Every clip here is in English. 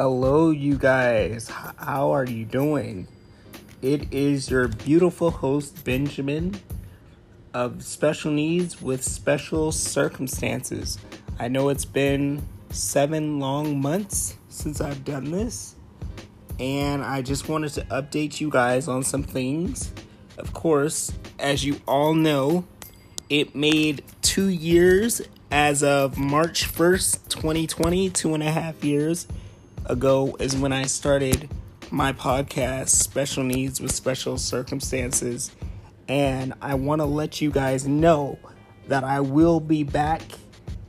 Hello, you guys. How are you doing? It is your beautiful host, Benjamin, of Special Needs with Special Circumstances. I know it's been seven long months since I've done this, and I just wanted to update you guys on some things. Of course, as you all know, it made two years as of March 1st, 2020, two and a half years ago is when I started my podcast, Special Needs with Special Circumstances. And I want to let you guys know that I will be back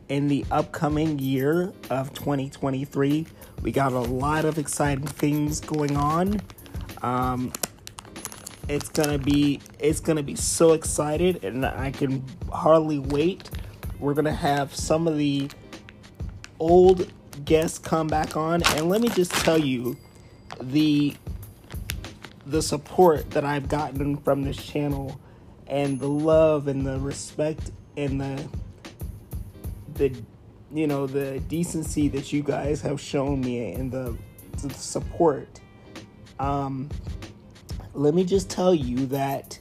in the upcoming year of 2023. We got a lot of exciting things going on. Um, it's gonna be it's gonna be so excited and I can hardly wait. We're gonna have some of the old guests come back on and let me just tell you the the support that I've gotten from this channel and the love and the respect and the the you know the decency that you guys have shown me and the, the support. Um let me just tell you that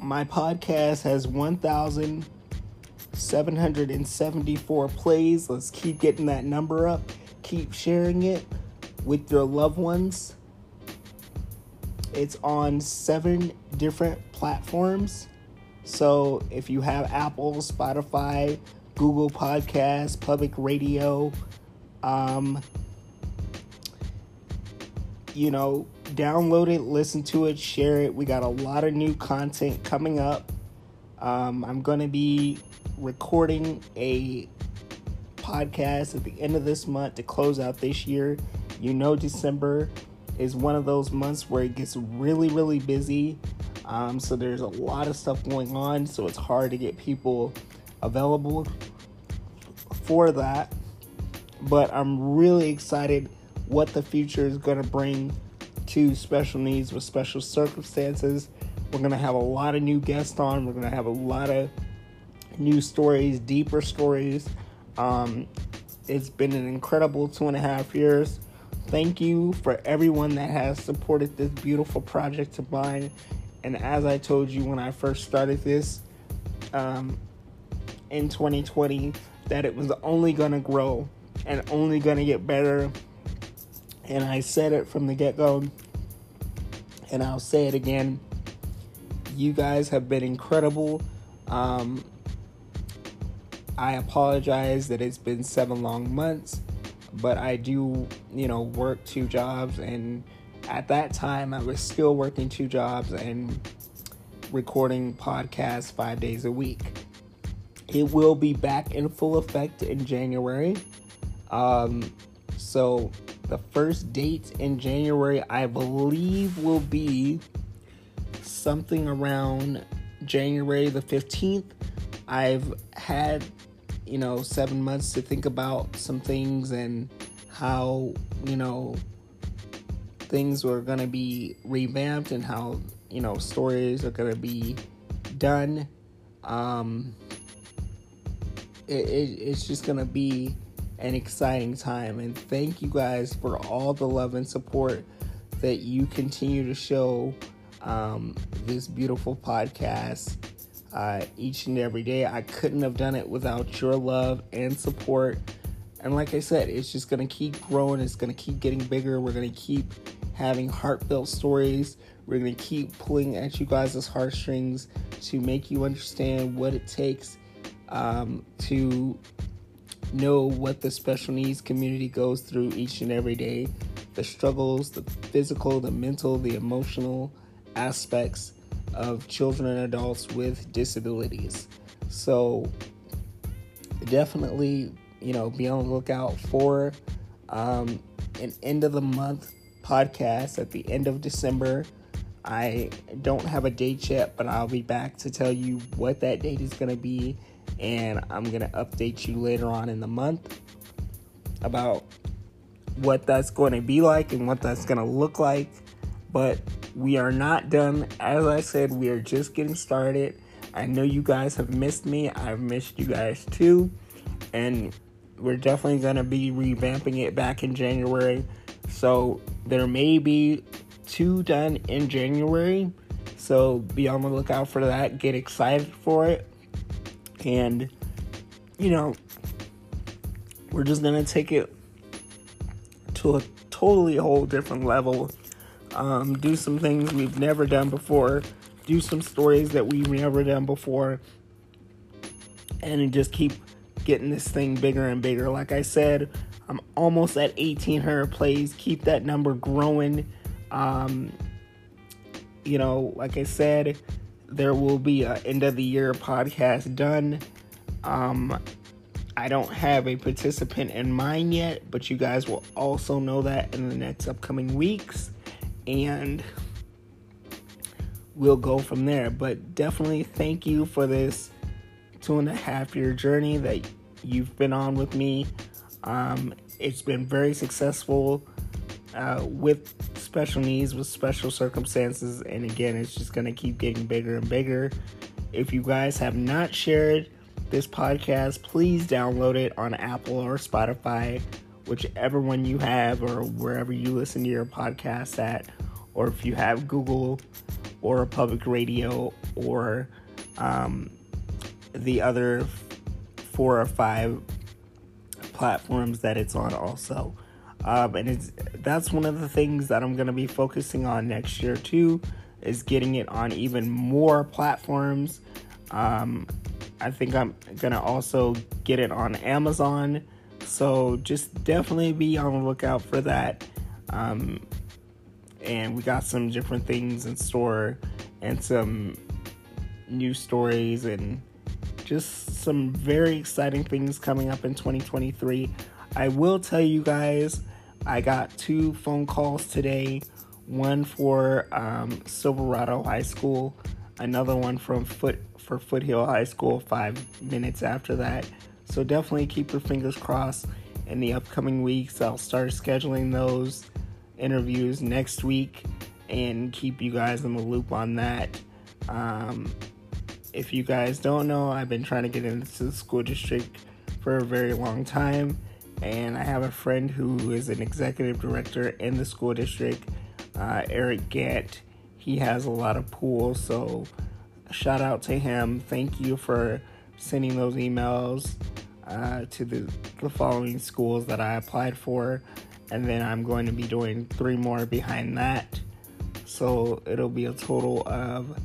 my podcast has 1000 774 plays. Let's keep getting that number up. Keep sharing it with your loved ones. It's on seven different platforms. So if you have Apple, Spotify, Google Podcasts, Public Radio, um, you know, download it, listen to it, share it. We got a lot of new content coming up. Um, I'm going to be recording a podcast at the end of this month to close out this year. You know, December is one of those months where it gets really, really busy. Um, so there's a lot of stuff going on, so it's hard to get people available for that. But I'm really excited what the future is going to bring to special needs with special circumstances. We're going to have a lot of new guests on. We're going to have a lot of new stories, deeper stories. Um, it's been an incredible two and a half years. Thank you for everyone that has supported this beautiful project of mine. And as I told you when I first started this um, in 2020, that it was only going to grow and only going to get better. And I said it from the get go, and I'll say it again. You guys have been incredible. Um, I apologize that it's been seven long months, but I do, you know, work two jobs. And at that time, I was still working two jobs and recording podcasts five days a week. It will be back in full effect in January. Um, so the first date in January, I believe, will be something around January the 15th. I've had you know, seven months to think about some things and how, you know, things were going to be revamped and how, you know, stories are going to be done. Um, it, it, it's just going to be an exciting time. And thank you guys for all the love and support that you continue to show um, this beautiful podcast uh, each and every day. I couldn't have done it without your love and support. And like I said, it's just going to keep growing. It's going to keep getting bigger. We're going to keep having heartfelt stories. We're going to keep pulling at you guys' heartstrings to make you understand what it takes um, to know what the special needs community goes through each and every day the struggles, the physical, the mental, the emotional aspects of children and adults with disabilities. So definitely, you know, be on the lookout for um, an end of the month podcast at the end of December. I don't have a date yet, but I'll be back to tell you what that date is going to be. And I'm going to update you later on in the month about what that's going to be like and what that's going to look like. But we are not done. As I said, we are just getting started. I know you guys have missed me. I've missed you guys too. And we're definitely going to be revamping it back in January. So there may be two done in January. So be on the lookout for that. Get excited for it. And, you know, we're just going to take it to a totally whole different level. Um, do some things we've never done before. Do some stories that we've never done before. And just keep getting this thing bigger and bigger. Like I said, I'm almost at 1,800 plays. Keep that number growing. Um, you know, like I said, there will be an end of the year podcast done. Um, I don't have a participant in mind yet, but you guys will also know that in the next upcoming weeks, and we'll go from there. But definitely thank you for this two and a half year journey that you've been on with me. Um, it's been very successful uh, with special needs, with special circumstances, and again, it's just going to keep getting bigger and bigger. If you guys have not shared this podcast, please download it on Apple or Spotify, whichever one you have, or wherever you listen to your podcast at, or if you have Google or a public radio or um, the other four or five platforms that it's on also. Um, and it's that's one of the things that I'm going to be focusing on next year too is getting it on even more platforms. Um, I think I'm going to also get it on Amazon. So just definitely be on the lookout for that. Um, and we got some different things in store and some new stories and just some very exciting things coming up in 2023. I will tell you guys, I got two phone calls today one for um, Silverado High School, another one from Foot for Foothill High School five minutes after that. So definitely keep your fingers crossed. In the upcoming weeks, I'll start scheduling those interviews next week and keep you guys in the loop on that. Um, if you guys don't know, I've been trying to get into the school district for a very long time, and I have a friend who is an executive director in the school district, uh, Eric Gant. He has a lot of pools, so shout out to him. Thank you for sending those emails uh, to the, the following schools that I applied for, and then I'm going to be doing three more behind that. So it'll be a total of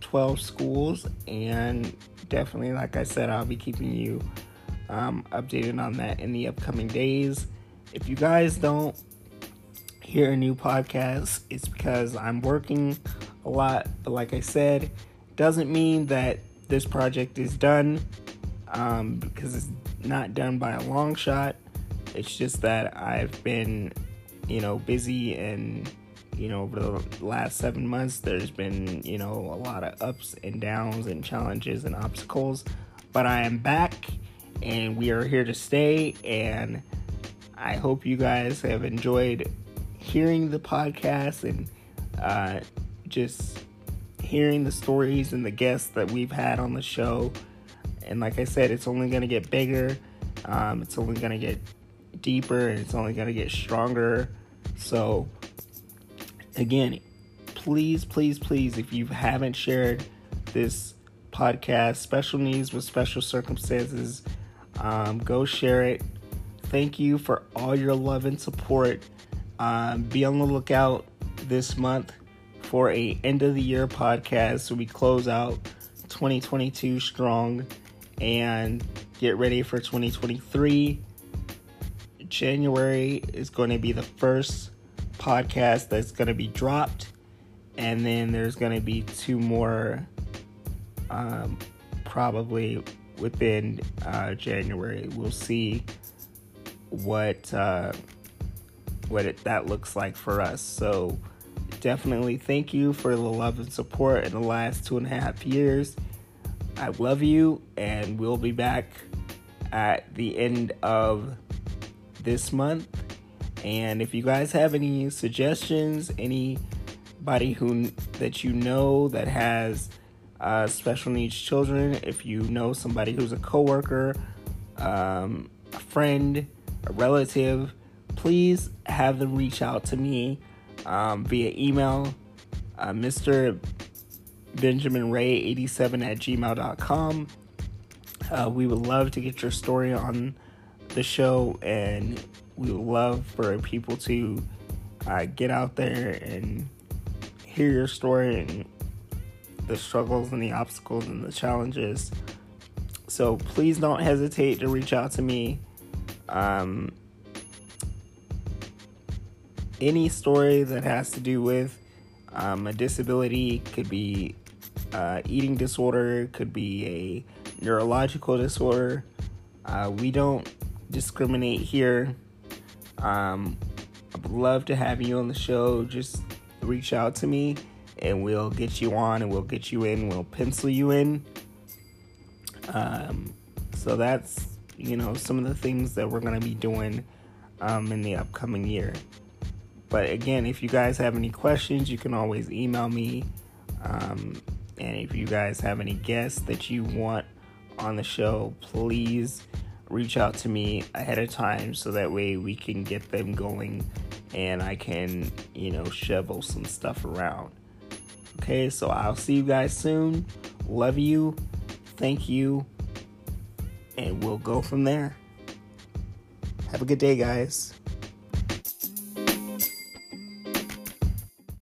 12 schools, and definitely, like I said, I'll be keeping you um, updated on that in the upcoming days. If you guys don't hear a new podcast, it's because I'm working a lot, but like I said, doesn't mean that this project is done um, because it's not done by a long shot. It's just that I've been, you know, busy and you know, over the last seven months, there's been, you know, a lot of ups and downs and challenges and obstacles. But I am back and we are here to stay. And I hope you guys have enjoyed hearing the podcast and uh, just hearing the stories and the guests that we've had on the show. And like I said, it's only going to get bigger, um, it's only going to get deeper, and it's only going to get stronger. So, again, please, please, please, if you haven't shared this podcast, Special Needs with Special Circumstances, um, go share it. Thank you for all your love and support. Um, be on the lookout this month for a end of the year podcast so we close out 2022 strong and get ready for 2023. January is going to be the first podcast that's going to be dropped, and then there's going to be two more, um, probably within uh, January. We'll see what uh, what it, that looks like for us. So definitely thank you for the love and support in the last two and a half years. I love you, and we'll be back at the end of this month and if you guys have any suggestions, anybody who that you know that has uh, special needs children, if you know somebody who's a coworker, um, a friend, a relative, please have them reach out to me um, via email, uh, Mr. Benjamin Ray 87 at gmail.com. Uh, we would love to get your story on the show, and we would love for people to uh, get out there and hear your story and the struggles and the obstacles and the challenges. So please don't hesitate to reach out to me. Um, any story that has to do with um, a disability could be uh, eating disorder, could be a neurological disorder. Uh, we don't discriminate here. Um, I would love to have you on the show. Just reach out to me and we'll get you on and we'll get you in. We'll pencil you in. Um, so that's, you know, some of the things that we're going to be doing um, in the upcoming year. But again, if you guys have any questions, you can always email me. Um, and if you guys have any guests that you want on the show, please reach out to me ahead of time so that way we can get them going and I can, you know, shovel some stuff around. Okay, so I'll see you guys soon. Love you. Thank you. And we'll go from there. Have a good day, guys.